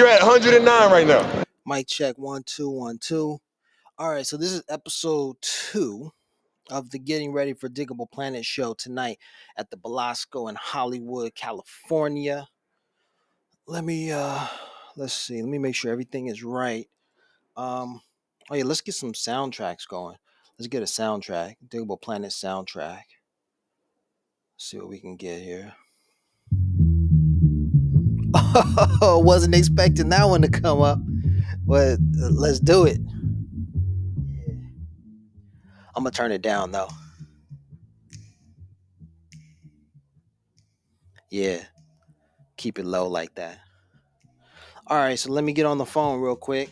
You're at 109 right now. Mic check one two one two. All right, so this is episode two of the Getting Ready for Digable Planet show tonight at the Belasco in Hollywood, California. Let me uh let's see, let me make sure everything is right. Um oh yeah, let's get some soundtracks going. Let's get a soundtrack, Digable Planet soundtrack. see what we can get here. Oh, wasn't expecting that one to come up, but let's do it. I'm gonna turn it down though. Yeah, keep it low like that. All right, so let me get on the phone real quick.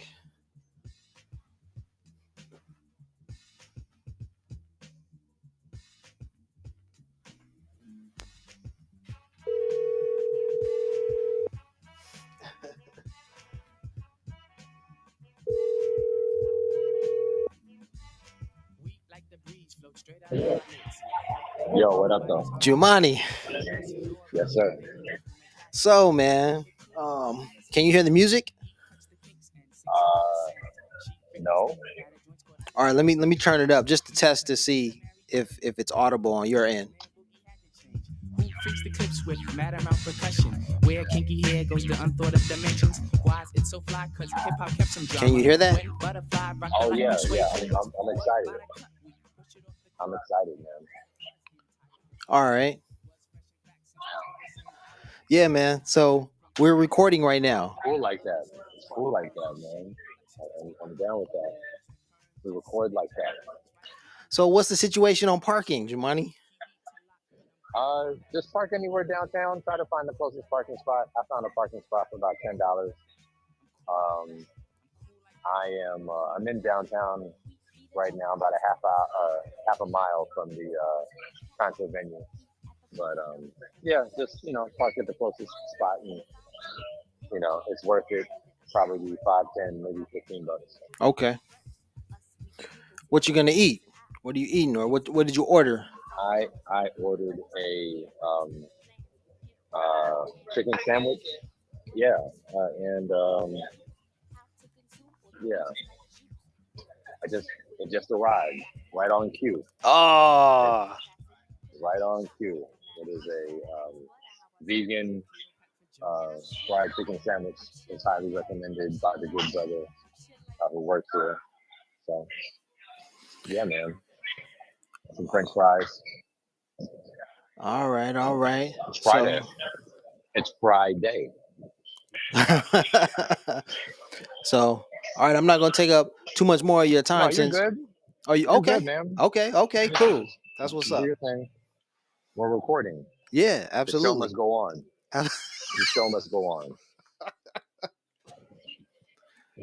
Yo, what up, though? Jumane. Yes, sir. So man, um, can you hear the music? Uh, no. All right, let me let me turn it up just to test to see if if it's audible on your end. Who freaks the clips with mad amount percussion? Where kinky hair goes to unthought of dimensions. Why is it so fly? Cause hip hop kept some drama. Can you hear that? Butterfly Oh, yeah, yeah. I'm, I'm excited. I'm excited, man. All right. Yeah, man. So we're recording right now. Cool like that. It's cool like that, man. I'm, I'm down with that. We record like that. So what's the situation on parking, Jumane? Uh, just park anywhere downtown. Try to find the closest parking spot. I found a parking spot for about ten dollars. Um, I am. Uh, I'm in downtown right now, about a half hour, uh, half a mile from the uh, concert venue. But um, yeah, just you know, park at the closest spot, and you know, it's worth it. Probably five, ten, maybe fifteen bucks. Okay. What you gonna eat? What are you eating, or what? What did you order? I I ordered a um, uh, chicken sandwich. Yeah, uh, and um, yeah, I just it just arrived right on cue. Oh, Right on cue. It is a um, vegan uh, fried chicken sandwich. It's highly recommended by the good brother uh, who works here. So yeah, man. Some French fries. all right, all right. It's Friday. It's Friday. So, so all right. I'm not gonna take up too much more of your No, time you're since. good. Are you okay? good, man. Okay, okay, cool. That's what's up. We're recording. Yeah, The show absolutely. must go on. The show must go on.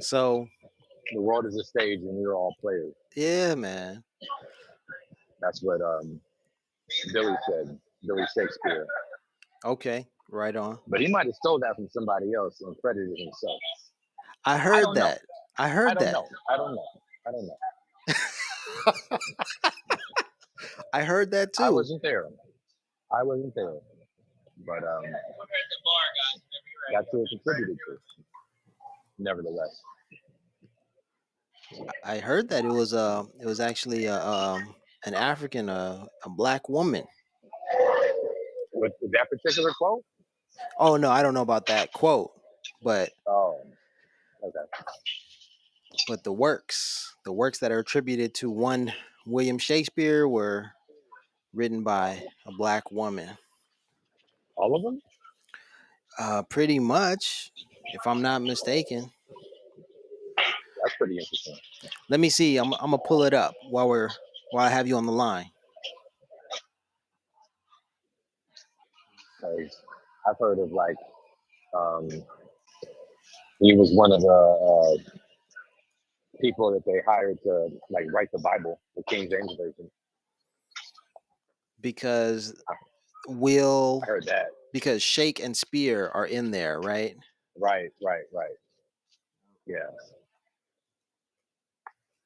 So The world is a stage, and we're all players. yeah, man. That's what um, Billy said. Billy Shakespeare. Okay, right on. But he might have stole that from somebody else and credited himself. I heard know. that. I I heard don't that. know. I don't know. I don't know. I heard that too. I wasn't there. I wasn't there. But um, that's who it contributed to. Nevertheless. I heard that it was uh it was actually uh, um an African uh, a black woman. With, with that particular quote? Oh no, I don't know about that quote, but Oh, okay. But the works, the works that are attributed to one William Shakespeare were written by a black woman. All of them? Uh pretty much, if I'm not mistaken. That's pretty interesting. Let me see. I'm I'm gonna pull it up while we're while I have you on the line. I've heard of like, um, he was one of the uh, people that they hired to like write the Bible, the King James version. Because Will I heard that. because Shake and Spear are in there, right? Right, right, right. Yeah.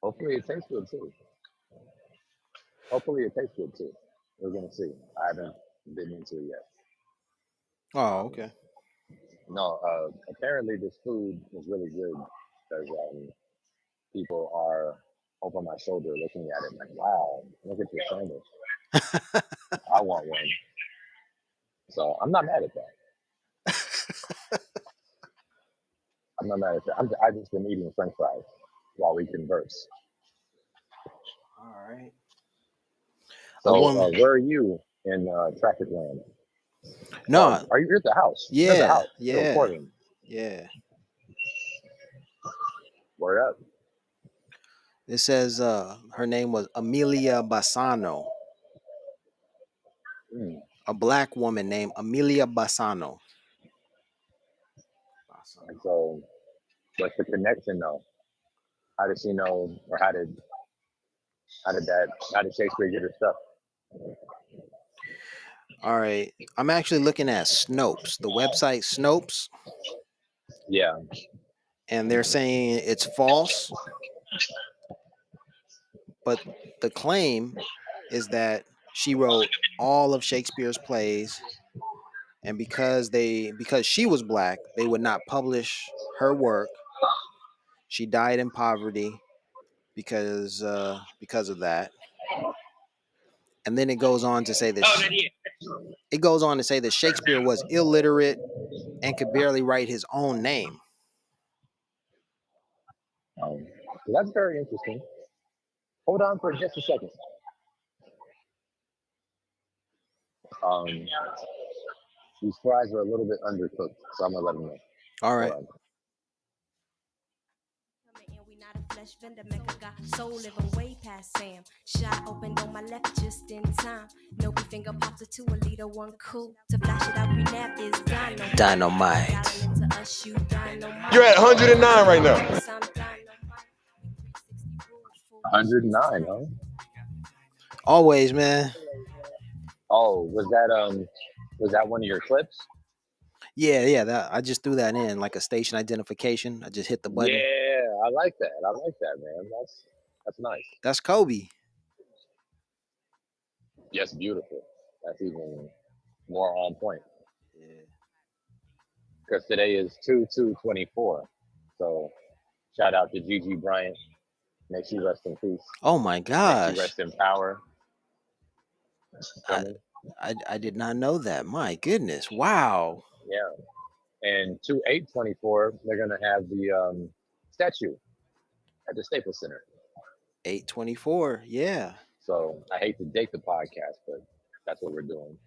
Hopefully it tastes good too. Hopefully it tastes good too. We're gonna see. I haven't been into it yet. Oh, okay. No, uh, apparently this food is really good because um, people are over my shoulder looking at it like, wow, look at your sandwich. I want one. So I'm not mad at that. I'm not mad at that. I'm, I just been eating French fries while we converse. All right. So uh, where are you in uh, traffic land? No. Oh, are you at the house? You're the Yeah. house. Yeah. Yeah. Word up. It says uh her name was Amelia Bassano, Mm. a black woman named Amelia Bassano. And so, what's the connection though? How did she know, or how did how did that how did Shakespeare get her stuff? All right. I'm actually looking at Snopes, the website Snopes, Yeah. and they're saying it's false. But the claim is that she wrote all of Shakespeare's plays and because they because she was black, they would not publish her work. She died in poverty because uh because of that. And then it goes on to say that sh- it goes on to say that Shakespeare was illiterate and could barely write his own name. Um, that's very interesting. Hold on for just a second. Um, these fries are a little bit undercooked, so I'm gonna let them know. All right. Hold on. And we not a flesh vendor, Mecca got soul living way past Sam. Shot opened on my left just in time. No finger pops a two, a leader, one cool. To flash it out, we nap is dynamite. Dynamite. Dialing into us, you dynamite. You're at 109 right now. 109, huh? Always, man. Oh, was that um, was that one of your clips? Yeah, yeah. That I just threw that in like a station identification. I just hit the button. Yeah, I like that. I like that, man. That's that's nice. That's Kobe. Yes, beautiful. That's even more on point Yeah. because today is two two twenty four. So, shout out to Gigi Bryant. May she rest in peace. Oh my May gosh. rest in power. I. I I did not know that. My goodness. Wow. Yeah. And twenty four, they're gonna have the um, statue at the Staples Center. 824. Yeah. So I hate to date the podcast, but that's what we're doing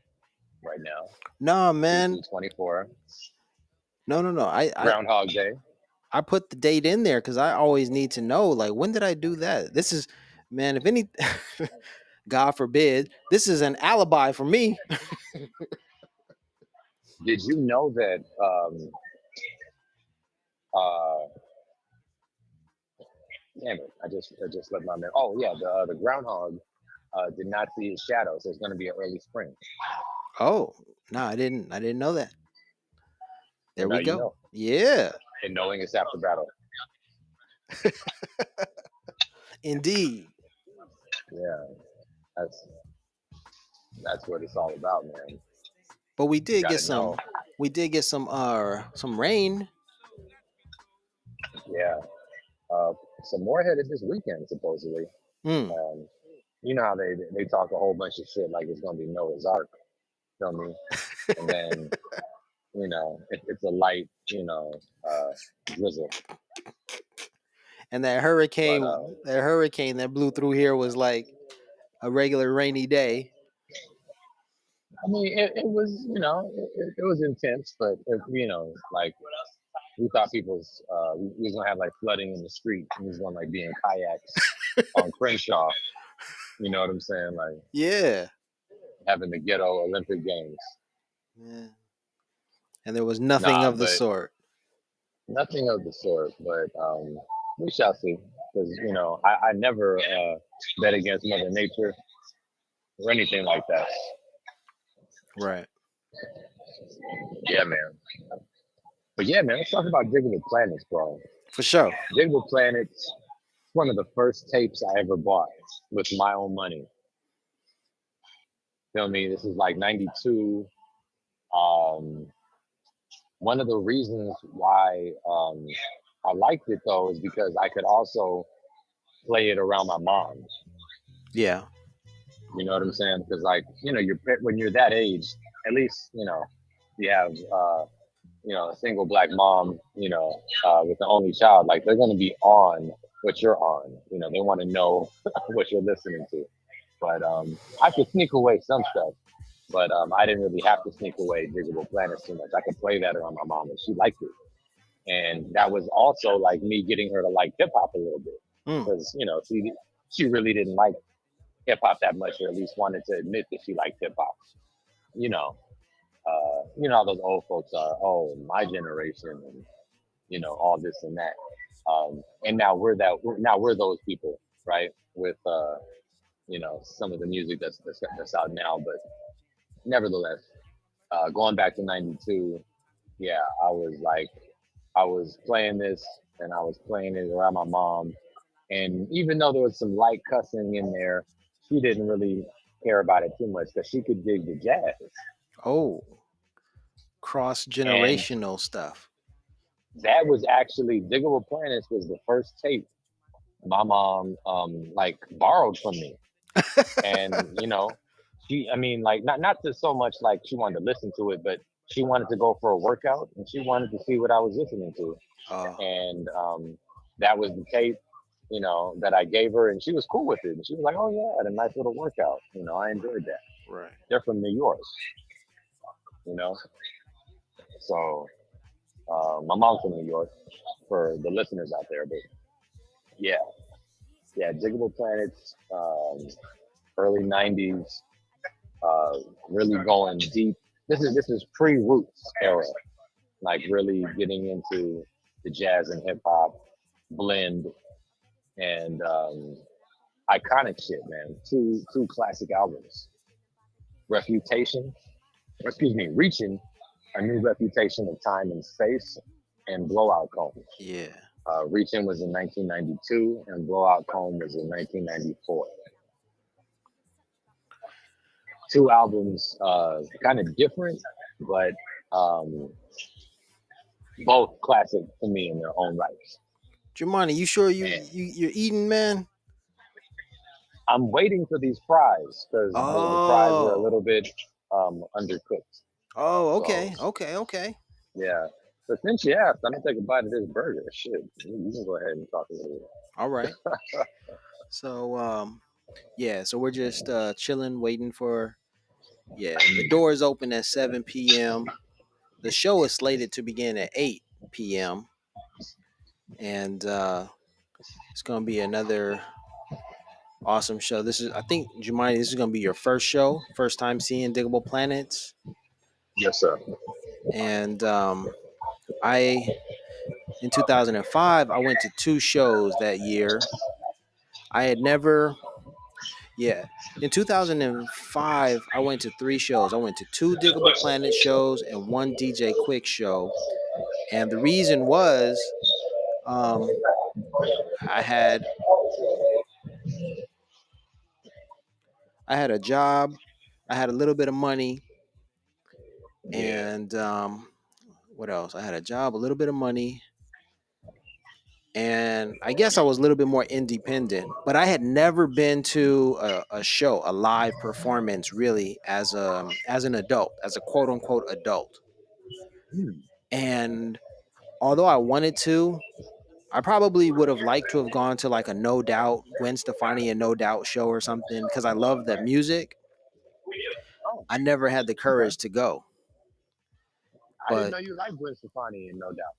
right now. No, man. Twenty four, No, no, no. I I, Groundhog Day. I put the date in there because I always need to know like when did I do that? This is man, if any God forbid, this is an alibi for me. Did you know that? Um, uh, damn it! I just I just let my man. Oh yeah, the uh, the groundhog uh, did not see his shadow, so it's going to be an early spring. Oh, no, I didn't I didn't know that. There now we you go. know. Yeah, And knowing it's after battle. indeed. Yeah, that's that's what it's all about, man. But we did get some know. we did get some uh some rain. Yeah. Uh, some more headed this weekend, supposedly. Hmm. Um, you know how they they talk a whole bunch of shit like it's gonna be Noah's Ark, You feel me? And then you know it, it's a light, you know, uh, drizzle. And that But hurricane uh, that hurricane that blew through here was like a regular rainy day. I mean, it, it was you know it, it was intense, but it, you know like we thought people's uh, we, we was gonna have like flooding in the street, and we was gonna like be in kayaks on Crenshaw. You know what I'm saying? Like Yeah. having the ghetto Olympic Games. Yeah. And there was nothing Nah, of the sort. Nothing of the sort, but um, we shall see. Because you know, I, I never uh, bet against Mother Nature or anything like that. Right. Yeah, man. But yeah, man, let's talk about Digable Planets, bro. For sure. Digable Planets, one of the first tapes I ever bought with my own money. Feel me? This is like '92. Um, one of the reasons why um, I liked it though is because I could also play it around my mom. Yeah. You know what I'm saying? Because like you know, you're when you're that age, at least you know you have uh, you know a single black mom, you know, uh, with the only child. Like they're gonna be on what you're on. You know, they want to know what you're listening to. But um, I could sneak away some stuff, but um, I didn't really have to sneak away Digable Planets too much. I could play that around my mom, and she liked it. And that was also like me getting her to like hip hop a little bit Mm. because you know she she really didn't like hip hop that much, or at least wanted to admit that she liked hip hop. You know, uh, you know how those old folks are. Oh, my generation, and you know all this and that. Um, and now we're that. We're, now we're those people, right? With uh, you know some of the music that's that's, that's out now, but nevertheless, uh, going back to '92, yeah, I was like, I was playing this, and I was playing it around my mom, and even though there was some light cussing in there, she didn't really care about it too much because she could dig the jazz. Oh. Cross generational stuff. That was actually Digable Planets was the first tape my mom um like borrowed from me. and you know, she I mean like not not to so much like she wanted to listen to it, but she wanted to go for a workout and she wanted to see what I was listening to. Oh. And um that was the tape, you know, that I gave her and she was cool with it. And she was like, Oh yeah, I had a nice little workout. You know, I enjoyed that. Right. they're from New York, you know. So uh, my mom's from New York, for the listeners out there. But yeah, yeah, Digable Planets, um, early '90s, uh, really going deep. This is this is pre-Roots era, like really getting into the jazz and hip hop blend and um, iconic shit, man. Two two classic albums. Refutation, excuse me, Reaching, a new refutation of time and space, and Blowout Comb. Yeah. Uh, Reaching was in 1992, and Blowout Comb was in 1994. Two albums, uh, kind of different, but um, both classic to me in their own rights. Jumane, you sure you, Man. you you're eating, man? I'm waiting for these fries because the fries are a Oh. little bit um, undercooked. Oh, okay, So- okay, okay. Yeah. So since you asked, I'm gonna take a bite of this burger. Shit, you you can go ahead and talk a little bit. All right. so um yeah, so we're just uh chilling, waiting for yeah, the door is open at 7 p.m. The show is slated to begin at 8 p.m. And uh it's gonna be another awesome show. This is I think Jumane, this is gonna be your first show, first time seeing Digable Planets. Yes, sir. and um, I in 2005 I went to two shows that year. I had never, yeah. In 2005 I went to three shows. I went to two Digable Planet shows and one DJ Quik show, and the reason was, um, I had I had a job, I had a little bit of money, and um, what else? I had a job, a little bit of money, and I guess I was a little bit more independent. But I had never been to a, a show, a live performance, really, as a as an adult, as a quote unquote adult. Hmm. And although I wanted to, I probably would have liked to have gone to like a No Doubt, Gwen Stefani, a No Doubt show or something because I love that music. I never had the courage to go. I didn't know you liked Gwen Stefani, and no doubt.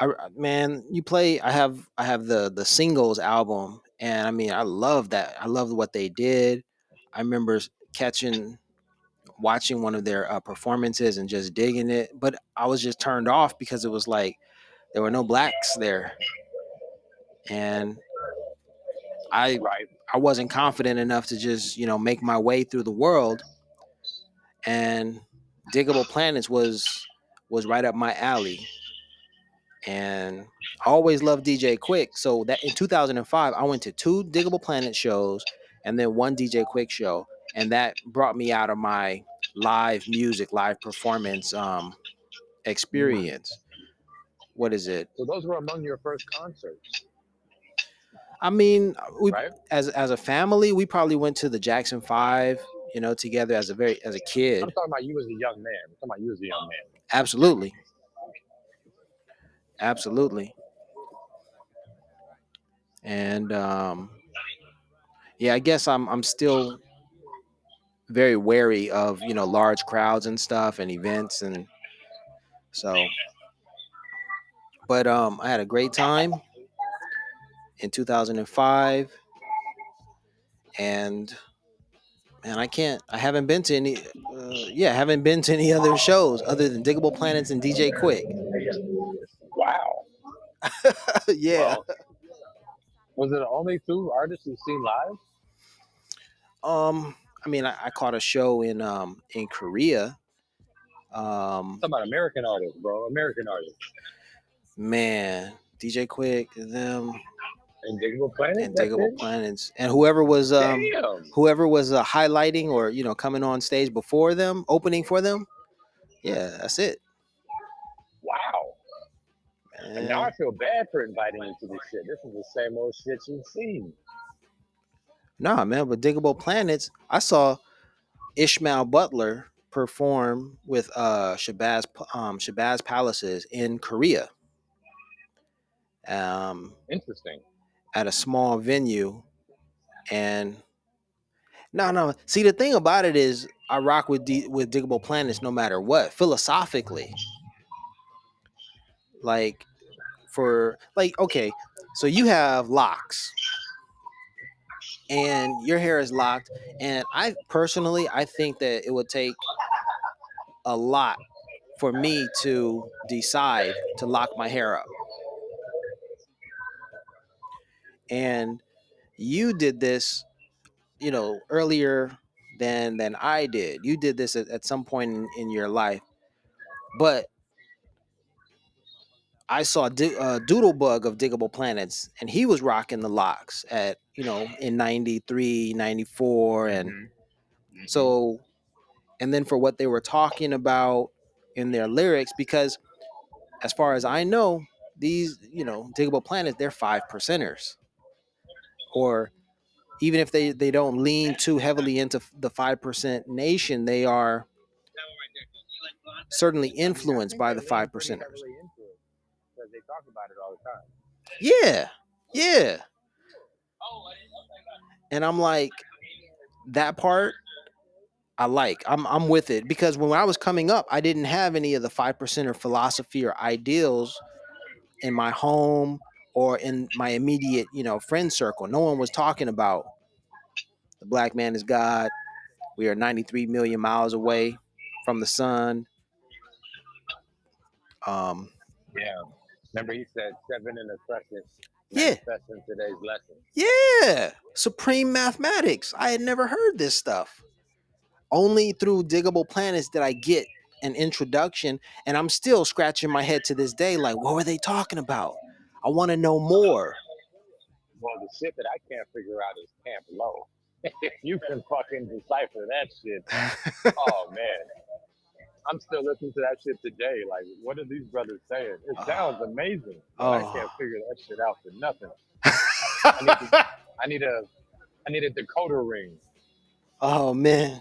I I- man, you play. I have I have the the singles album, and I mean I love that. I love what they did. I remember catching, watching one of their uh, performances and just digging it. But I was just turned off because it was like there were no blacks there, and I Right. I wasn't confident enough to just you know make my way through the world. And Digable Planets was was right up my alley. And I always loved DJ Quik. So that in 2005, I went to two Digable Planet shows and then one DJ Quik show. And that brought me out of my live music, live performance um experience. What is it? So those were among your first concerts, I mean, we right? as as a family, we probably went to the Jackson Five, you know, together as a very as a kid. I'm talking about you as a young man. I'm talking about you as a young man. Absolutely. Absolutely. And um yeah, I guess I'm I'm still very wary of, you know, large crowds and stuff and events and so but um I had a great time in 2005 and man, I can't I haven't been to any uh, yeah, haven't been to any other shows other than Digable Planets and DJ Quik. Wow. yeah. Well, was it the only two artists you've seen live? Um, I mean, I, I caught a show in um in Korea. Um, I'm talking about American artists, bro. American artists. man, DJ Quik, them, And Digable Planet? and that's Digable it? Planets, and whoever was um Damn. whoever was uh, highlighting or you know coming on stage before them, opening for them. Yeah, that's it. And now I feel bad for inviting you to this shit. This is the same old shit you've seen. Nah, man, but Diggable Planets, I saw Ishmael Butler perform with uh Shabazz um Shabazz Palaces in Korea. Um Interesting. at a small venue and no no see the thing about it is i rock with D, with digable planets no matter what philosophically like for like okay so you have locks. And your hair is locked. And i personally i think that it would take a lot for me to decide to lock my hair up. And you did this you know earlier than than i did. You did this at, at some point in, in your life. But i saw Di- uh, doodlebug of digable planets and he was rocking the locks at you know in 93 94 and Mhm. so and then for what they were talking about in their lyrics because as far as i know these you know digable planets they're five percenters. Or even if they they don't lean too heavily into the 5% nation they are certainly I mean, I influenced by the 5 pretty percenters heavily into it because they talk about it all the time. yeah yeah. And i'm like that part i like i'm i'm with it. Because when i was coming up i didn't have any of the 5% or philosophy or ideals in my home or in my immediate you know friend circle. No one was talking about the black man is god. We are 93 million miles away from the sun. Um Yeah. Remember he said seven in a crescent. Yeah. In today's lesson. yeah supreme mathematics i had never heard this stuff only through digable planets did i get an introduction and i'm still scratching my head to this day like what were they talking about i want to know more Well, the shit that I can't figure out is Camp Lo. if you can fucking decipher that shit, oh man. I'm still listening to that shit today. Like, what are these brothers saying? It sounds amazing. but I Oh. can't figure that shit out for nothing. I need, to, I need a I need a decoder ring. oh man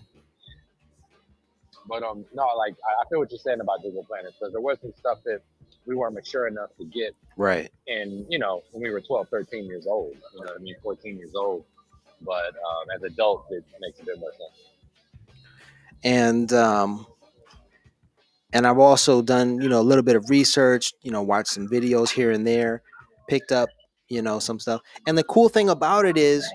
But um no, like I, I feel what you're saying about Digable Planet because there was some stuff that we weren't mature enough to get right And you know, when we were 12, 13 years old, you know what I mean, 14 years old. But um, as adults, it makes a bit more sense. and um and I've also done you know a little bit of research you know watched some videos here and there picked up you know some stuff and the cool thing about it is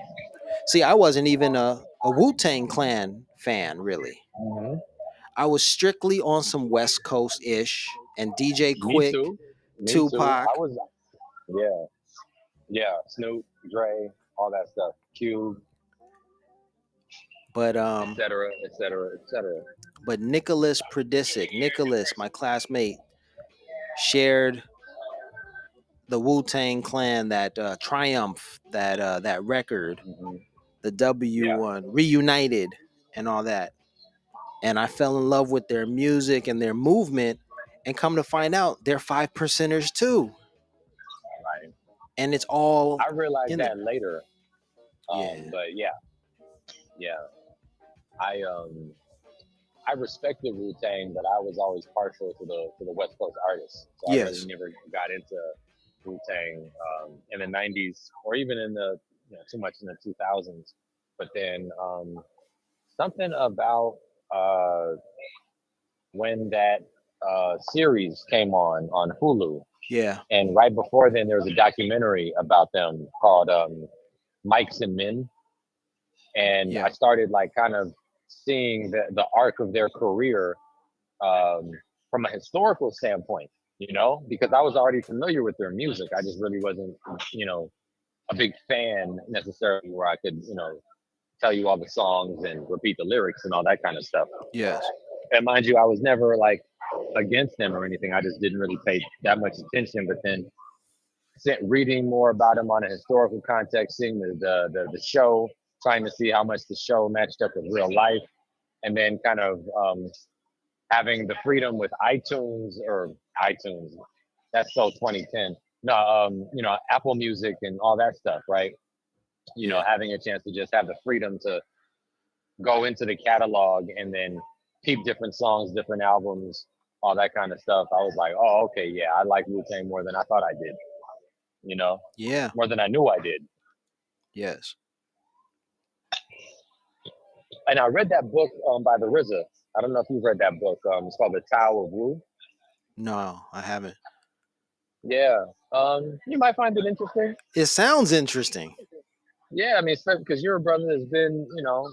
see I wasn't even a, a Wu-Tang clan fan really I was strictly on some West Coast ish and DJ Me Quick too. Me Tupac. Too. I was, yeah, yeah. Snoop, Dre, all that stuff. Cube, but um et cetera, et cetera, et cetera. But Nicholas Prodisic, Nicholas, my classmate, shared the Wu Tang Clan that uh, Triumph, that uh, that record, Mhm. the W Yeah. one, Reunited, and all that. And I fell in love with their music and their movement. and come to find out they're five percenters too, Right. and it's all I realized that later. Um, Yeah. But yeah, yeah. I um I respected Wu Tang, but I was always partial to the to the West Coast artists. So I really never got into Wu Tang um, in the '90s or even in the you know, too much in the 2000s. But then um, something about uh, when that uh, series came on on Hulu, yeah, and right before then there was a documentary about them called um, Mics and Men, and Yeah. I started like kind of seeing the the arc of their career um, from a historical standpoint, you know, because I was already familiar with their music. I just really wasn't, you know, a big fan necessarily where I could, you know, tell you all the songs and repeat the lyrics and all that kind of stuff. yes, And mind you, I was never like against them or anything. I just didn't really pay that much attention. But then reading more about him on a historical context, seeing the, the, the, the show, trying to see how much the show matched up with real life, and then kind of um, having the freedom with iTunes or iTunes. That's so 2010. No, um, you know, Apple Music and all that stuff, right? You know, having a chance to just have the freedom to go into the catalog and then peep different songs, different albums, all that kind of stuff. I was like, oh, okay, yeah, I like Wu Tang more than I thought I did. You know, yeah, more than I knew I did. yes. And I read that book um, by the RZA. I don't know if you've read that book. Um, it's called The Tao of Wu. No, I haven't. Yeah, um, you might find it interesting. It sounds interesting. Yeah, I mean, because you're a brother that's been, you know,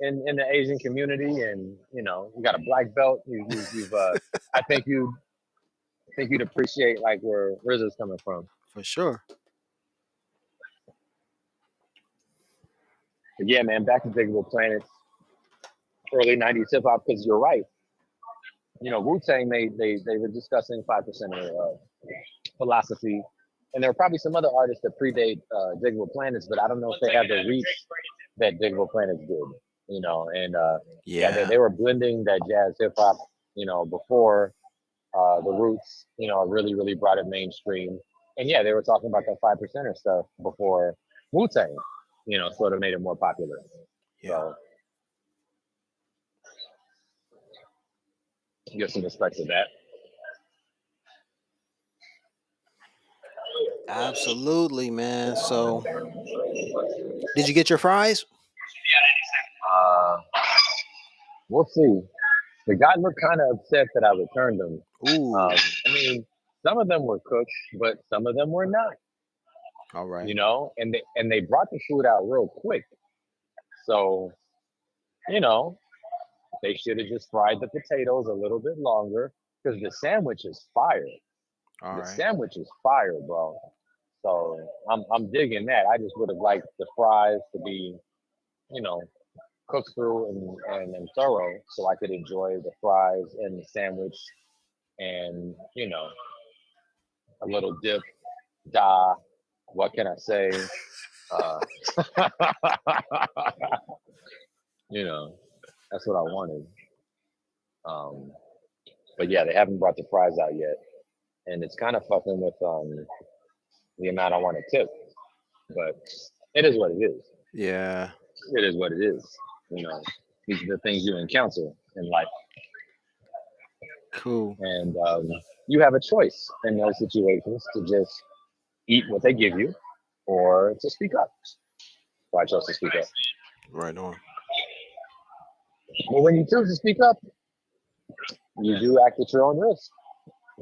in, in the Asian community, and you know, you got a black belt. You, you, you've, uh, I think you, I think you'd appreciate like where RZA's coming from. For sure. But yeah, man, back to Digable Planets, early '90s hip hop. Because you're right. You know, Wu Tang, they they they were discussing five percent of uh, philosophy, and there were probably some other artists that predate uh, Digable Planets, but I don't know if they had the reach that Digable Planets did. You know, and uh, yeah, they, they were blending that jazz hip hop. You know, before uh, the Roots, you know, really really brought it mainstream. And yeah, they were talking about that five percenter stuff before Wu Tang. You know, sort of made it more popular. yeah. So give some respect to that. Absolutely, man. So, did you get your fries? Uh, we'll see. The guy looked kind of upset that I returned them. Ooh, Um, I mean, some of them were cooked, but some of them were not. all right. You know, and they and they brought the food out real quick. So, you know, they should have just fried the potatoes a little bit longer because the sandwich is fire. All the right. sandwich is fire, bro. So I'm I'm digging that. I just would have liked the fries to be, you know, cooked through and, and, and thorough so I could enjoy the fries and the sandwich and, you know, a little dip, da, what can I say? Uh, you know, that's what I wanted. Um, but yeah, they haven't brought the fries out yet. And it's kind of fucking with um, the amount I want to tip. But it is what it is. Yeah. It is what it is. You know, these are the things you encounter in life. Cool. And um, you have a choice in those situations to just eat what they give you or to speak up. So I chose to speak up. Right on. But when you choose to speak up, you do act at your own risk.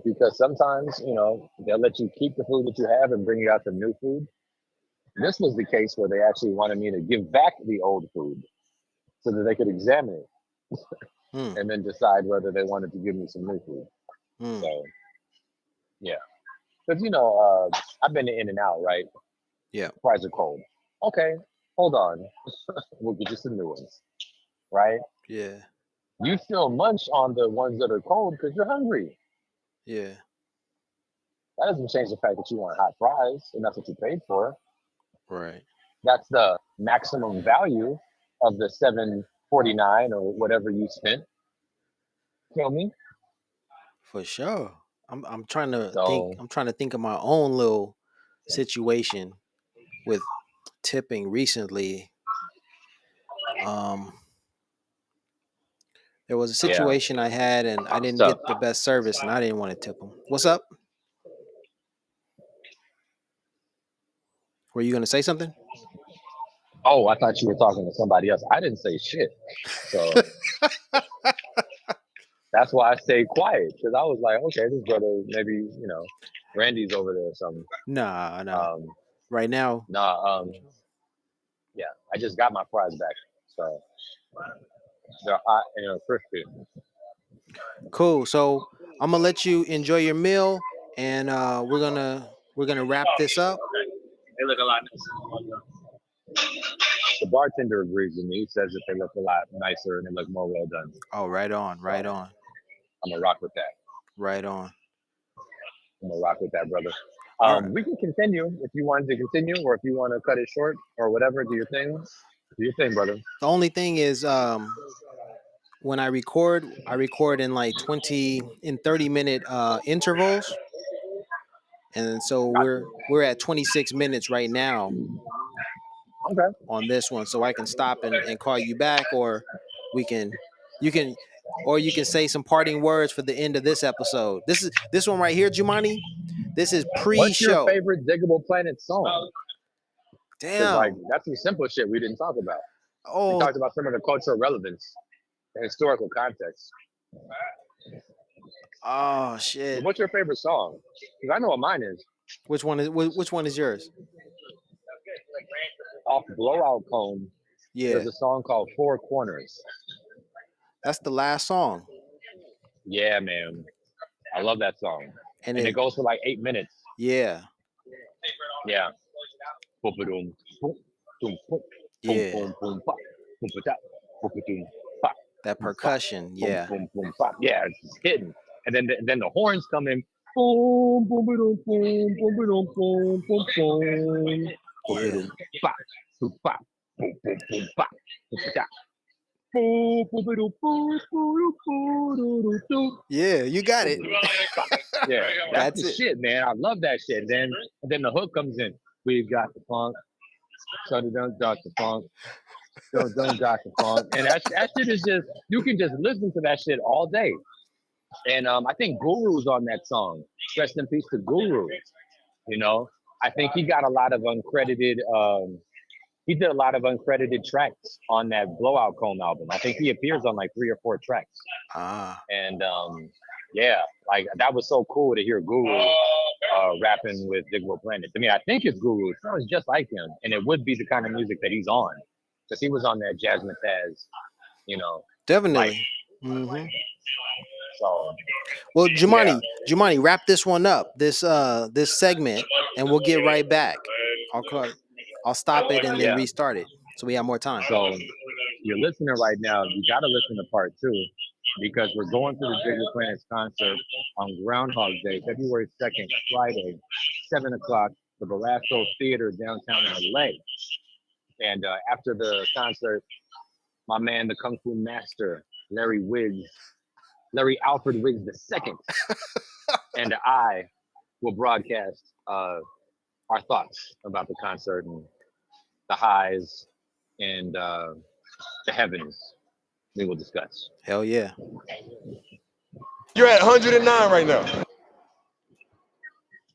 Because sometimes, you know, they'll let you keep the food that you have and bring you out some new food. This was the case where they actually wanted me to give back the old food so that they could examine it Hmm. and then decide whether they wanted to give me some new food. Hmm. So, yeah. Because, you know, uh, I've been in and out, right? Yeah. Fries are cold. Okay, hold on. we'll get you some new ones, right? Yeah. You still munch on the ones that are cold because you're hungry. Yeah. That doesn't change the fact that you want hot fries and that's what you paid for. Right. That's the maximum value of the seven forty nine or whatever you spent. Feel me? For sure. I'm I'm trying to So think I'm trying to think of my own little situation with tipping recently. Um there was a yeah, situation I had and I didn't so get the best service and I didn't want to tip them. What's up? Were you gonna say something? oh, I thought you were talking to somebody else. I didn't say shit. So that's why I stayed quiet because I was like, okay, this brother maybe you know, Randy's over there or something. Nah, nah. Um, Right now, nah, um, yeah, I just got my fries back, so they're hot and they're crispy. cool. So I'm gonna let you enjoy your meal and uh we're gonna we're gonna wrap this up. They look a lot nicer. The bartender agrees with me. He says that they look a lot nicer and they look more well done. Oh, right on, right on, I'm gonna rock with that. right on. I'm gonna rock with that, brother. All right. Um, we can continue if you wanted to continue, or if you want to cut it short, or whatever. Do your thing. Do your thing, brother. The only thing is um when I record, I record in like 20 in 30 minute uh intervals. And so we're we're at 26 minutes right now Okay. on this one. So I can stop and, and call you back or we can you can or you can say some parting words for the end of this episode. This is this one right here, Jumane. This is pre-show. What's your favorite Digable Planet song? Because like that's some simple shit we didn't talk about. Oh. We talked about some of the cultural relevance and historical context. oh shit. what's your favorite song? Because I know what mine is. Which one is wh- which one is yours? Off Blowout Comb, Yeah, there's a song called Four Corners. that's the last song. Yeah, man. I love that song. And And it it goes for like eight minutes. yeah, Yeah. Boom, boom, boom, boom, boom, yeah. boom, boom, boom, boom, boom, boom, That boom, percussion, boom, yeah. boom, boom, pop. Yeah, it's just hitting. And then the, then the horns come in. Boom, boom, boom, boom, boom, boom, boom, boom, boom. Boom, Yeah. boom, boom, boom, boom, boom, boom, boom. Boom, boom, boom, boom, boom, boom, boom, boom. Yeah, you got it. Yeah, that's That's the it. shit, man. I love that shit. Then then the hook comes in. We've got the funk. It down, got the funk. Don't don't got the funk. And that that shit is just you can just listen to that shit all day. And um, I think Guru's on that song. Rest in peace to Guru. You know, I think he got a lot of uncredited. Um, he did a lot of uncredited tracks on that Blowout Comb album. I think he appears on like three or four tracks. Ah, And um, yeah, like that was so cool to hear Guru uh, rapping with Digable Planet. I mean, I think it's Guru. It sounds just like him, and it would be the kind of music that he's on, because he was on that Jazzmatazz, you know. Like, definitely. hmm so Well, yeah, Jumane, Jumane, wrap this one up, this uh this segment, and we'll get right back. I'll call, I'll stop it and then yeah. restart it so we have more time. So you're listening right now. You got to listen to part two because we're going to the Digable Planets concert on Groundhog Day, February 2nd, Friday, 7 o'clock, the Belasco Theater downtown LA. And uh, after the concert, my man, the Kung Fu Master, Larry Wiggs, Larry Alfred Wiggs the second, and I will broadcast uh, our thoughts about the concert and the highs and uh, the heavens we will discuss. Hell yeah. You're at 109 right now.